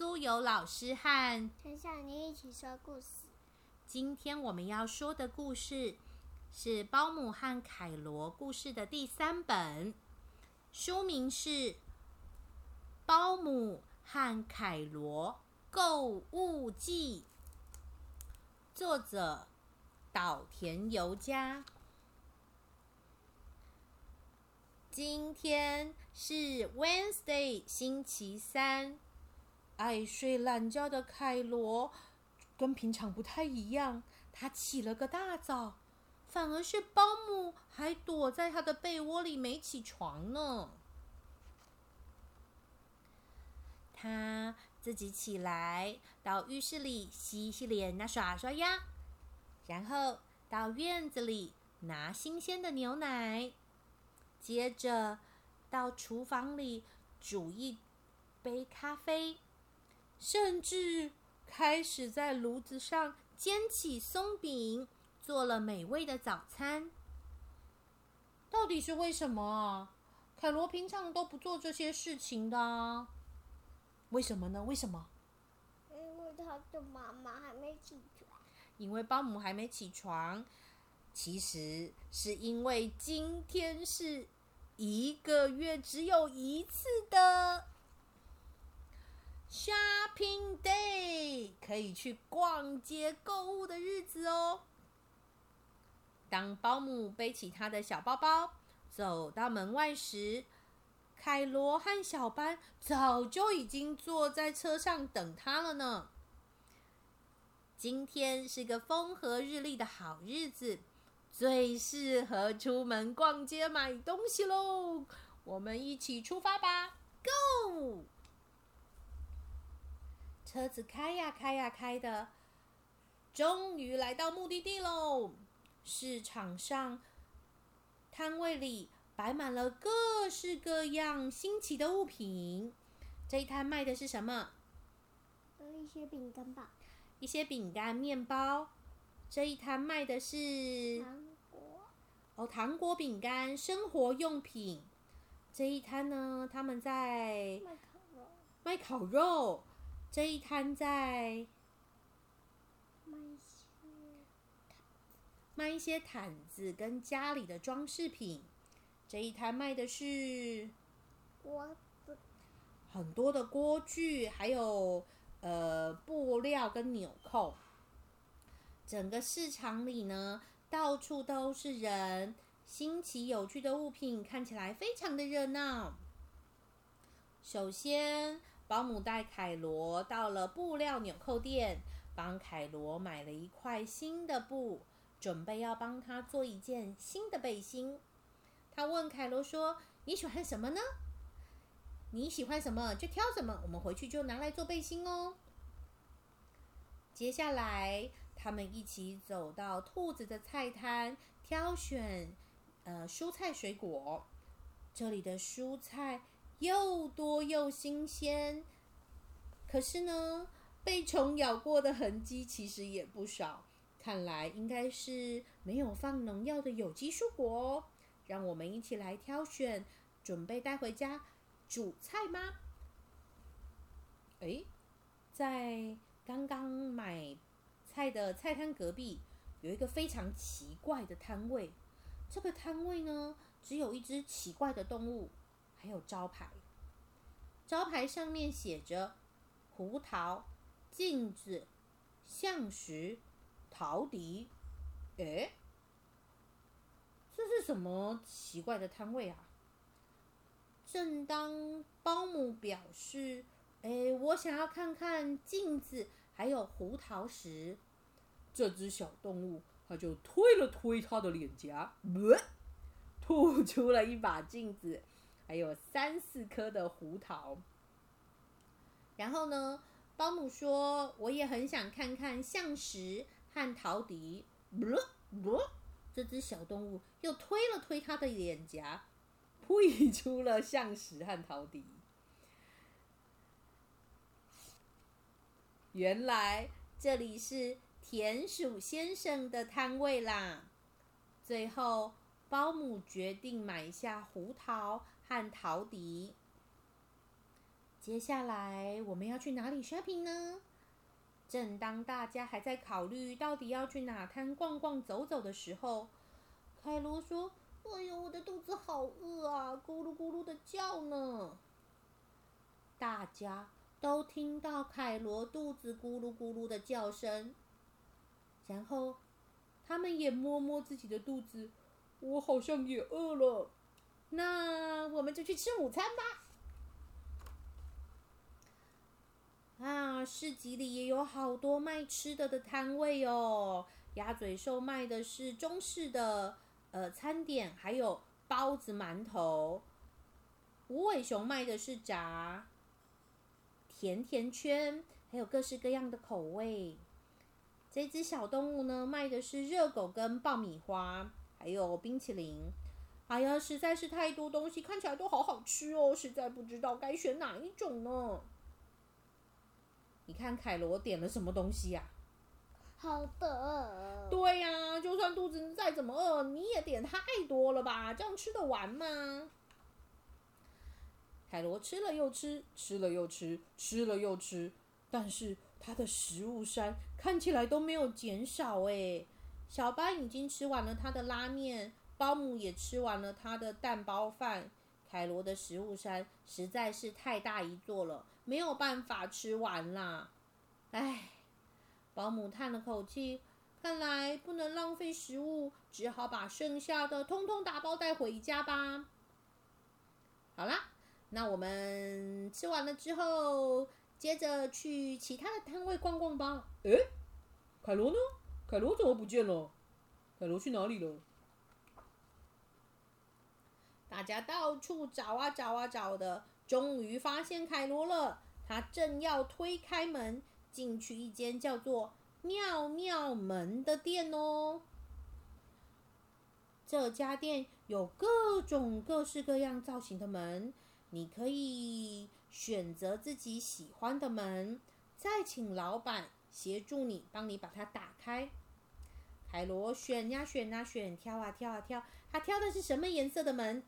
苏有老师和陈小妮一起说故事。今天我们要说的故事是《包姆和凯罗》故事的第三本，书名是《包姆和凯罗购物记》，作者岛田由佳。今天是 Wednesday，星期三。爱睡懒觉的凯罗跟平常不太一样，他起了个大早，反而是保姆还躲在他的被窝里没起床呢。他自己起来，到浴室里洗洗脸、那刷刷牙，然后到院子里拿新鲜的牛奶。接着到厨房里煮一杯咖啡，甚至开始在炉子上煎起松饼，做了美味的早餐。到底是为什么？凯罗平常都不做这些事情的，为什么呢？为什么？因为他的妈妈还没起床。因为保姆还没起床。其实是因为今天是一个月只有一次的 Shopping Day，可以去逛街购物的日子哦。当保姆背起他的小包包走到门外时，凯罗和小班早就已经坐在车上等他了呢。今天是个风和日丽的好日子。最适合出门逛街买东西喽！我们一起出发吧，Go！车子开呀开呀开的，终于来到目的地喽！市场上摊位里摆满了各式各样新奇的物品。这一摊卖的是什么？一些饼干吧。一些饼干、面包。这一摊卖的是糖果哦，糖果、饼干、生活用品。这一摊呢，他们在卖烤肉，卖烤肉。这一摊在卖一些卖一些毯子跟家里的装饰品。这一摊卖的是锅子，很多的锅具，还有呃布料跟纽扣。整个市场里呢，到处都是人，新奇有趣的物品看起来非常的热闹。首先，保姆带凯罗到了布料纽扣店，帮凯罗买了一块新的布，准备要帮他做一件新的背心。他问凯罗说：“你喜欢什么呢？你喜欢什么就挑什么，我们回去就拿来做背心哦。”接下来。他们一起走到兔子的菜摊，挑选呃蔬菜水果。这里的蔬菜又多又新鲜，可是呢，被虫咬过的痕迹其实也不少。看来应该是没有放农药的有机蔬果哦。让我们一起来挑选，准备带回家煮菜吗？诶，在刚刚买。菜的菜摊隔壁有一个非常奇怪的摊位，这个摊位呢，只有一只奇怪的动物，还有招牌。招牌上面写着胡桃、镜子、象石、陶笛。诶，这是什么奇怪的摊位啊？正当保姆表示：“诶，我想要看看镜子。”还有胡桃时，这只小动物，它就推了推它的脸颊，吐出了一把镜子，还有三四颗的胡桃。然后呢，保姆说：“我也很想看看象石和陶笛。”这只小动物又推了推它的脸颊，吐出了象石和陶笛。原来这里是田鼠先生的摊位啦。最后，保姆决定买下胡桃和陶笛。接下来我们要去哪里 shopping 呢？正当大家还在考虑到底要去哪摊逛逛走走的时候，凯罗说：“哎呦，我的肚子好饿啊，咕噜咕噜的叫呢。”大家都听到凯罗肚子咕噜咕噜的叫声，然后他们也摸摸自己的肚子，我好像也饿了。那我们就去吃午餐吧。啊，市集里也有好多卖吃的的摊位哦。鸭嘴兽卖的是中式的呃餐点，还有包子、馒头。无尾熊卖的是炸甜甜圈，还有各式各样的口味。这只小动物呢，卖的是热狗跟爆米花，还有冰淇淋。哎呀，实在是太多东西，看起来都好好吃哦，实在不知道该选哪一种呢。你看凯罗点了什么东西呀？好的。对呀，就算肚子再怎么饿，你也点太多了吧？这样吃得完吗？凯罗吃了又吃，吃了又吃，吃了又吃，但是他的食物山看起来都没有减少哎。小班已经吃完了他的拉面，保姆也吃完了他的蛋包饭。凯罗的食物山实在是太大一座了，没有办法吃完啦。唉，保姆叹了口气，看来不能浪费食物，只好把剩下的通通打包带回家吧。好啦，那我们吃完了之后，接着去其他的摊位逛逛吧。诶，凯罗呢？凯罗怎么不见了？凯罗去哪里了？大家到处找啊找啊找的，终于发现凯罗了。他正要推开门进去一间叫做“妙妙门”的店哦。这家店有各种各式各样造型的门，你可以选择自己喜欢的门，再请老板协助你，帮你把它打开。凯罗选呀选啊选，挑啊挑啊挑，他挑的是什么颜色的门？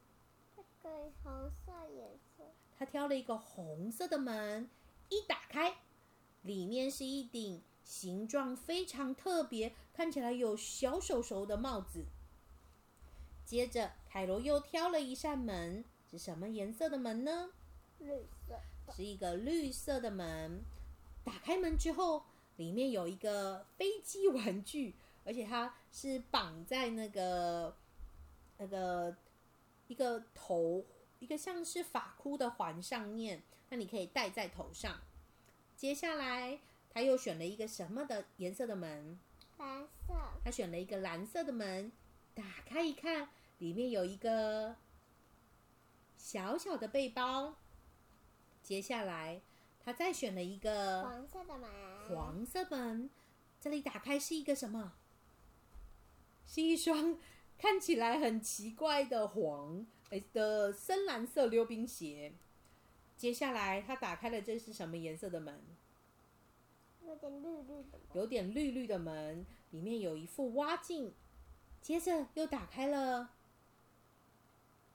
对，红色颜色。他挑了一个红色的门，一打开，里面是一顶形状非常特别、看起来有小手手的帽子。接着，凯罗又挑了一扇门，是什么颜色的门呢？绿色。是一个绿色的门。打开门之后，里面有一个飞机玩具，而且它是绑在那个那个。一个头，一个像是发箍的环上面，那你可以戴在头上。接下来，他又选了一个什么的颜色的门？蓝色。他选了一个蓝色的门，打开一看，里面有一个小小的背包。接下来，他再选了一个黄色的门。黄色门，这里打开是一个什么？是一双。看起来很奇怪的黄诶的深蓝色溜冰鞋。接下来，他打开了，这是什么颜色的门？有点绿绿的。有点绿绿的门，里面有一副蛙镜。接着又打开了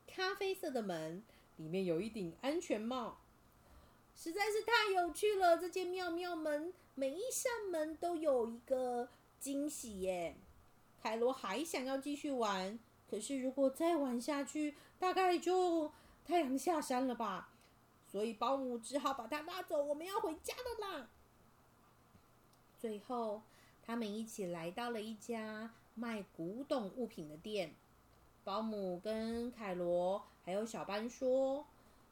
咖啡色的门，里面有一顶安全帽。实在是太有趣了！这间妙妙门，每一扇门都有一个惊喜耶。凯罗还想要继续玩，可是如果再玩下去，大概就太阳下山了吧。所以保姆只好把他拉走，我们要回家了啦。最后，他们一起来到了一家卖古董物品的店。保姆跟凯罗还有小班说：“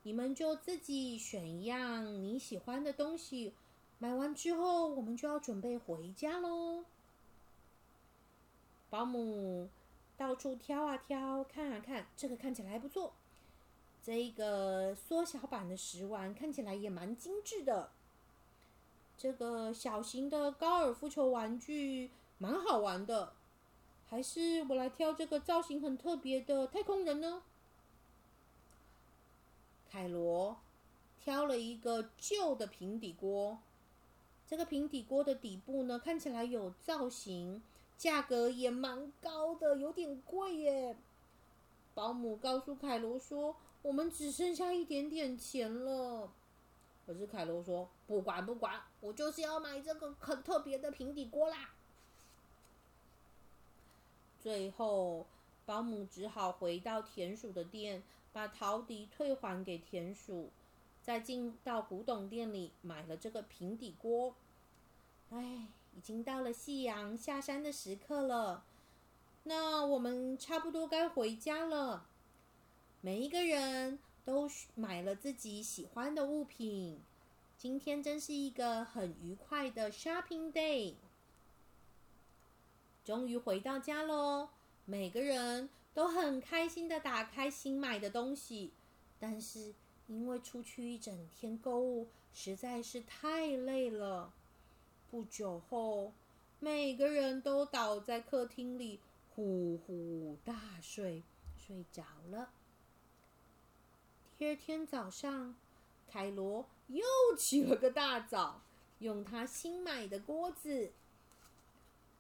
你们就自己选一样你喜欢的东西，买完之后我们就要准备回家喽。”保姆到处挑啊挑，看啊看，这个看起来还不错。这个缩小版的食玩看起来也蛮精致的。这个小型的高尔夫球玩具蛮好玩的。还是我来挑这个造型很特别的太空人呢？凯罗挑了一个旧的平底锅。这个平底锅的底部呢，看起来有造型。价格也蛮高的，有点贵耶。保姆告诉凯罗说：“我们只剩下一点点钱了。”可是凯罗说：“不管不管，我就是要买这个很特别的平底锅啦。”最后，保姆只好回到田鼠的店，把陶笛退还给田鼠，再进到古董店里买了这个平底锅。唉，已经到了夕阳下山的时刻了，那我们差不多该回家了。每一个人都买了自己喜欢的物品，今天真是一个很愉快的 shopping day。终于回到家喽，每个人都很开心的打开新买的东西，但是因为出去一整天购物实在是太累了。不久后，每个人都倒在客厅里呼呼大睡，睡着了。第二天早上，凯罗又起了个大早，用他新买的锅子。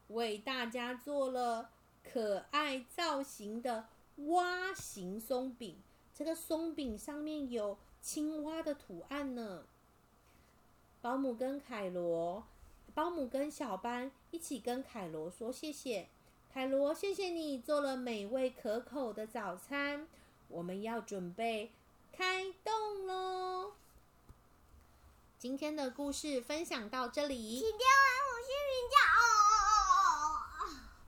为大家做了可爱造型的蛙形松饼，这个松饼上面有青蛙的图案呢。保姆跟凯罗，保姆跟小班一起跟凯罗说谢谢。凯罗，谢谢你做了美味可口的早餐。我们要准备开动喽！今天的故事分享到这里。请给我五星评价。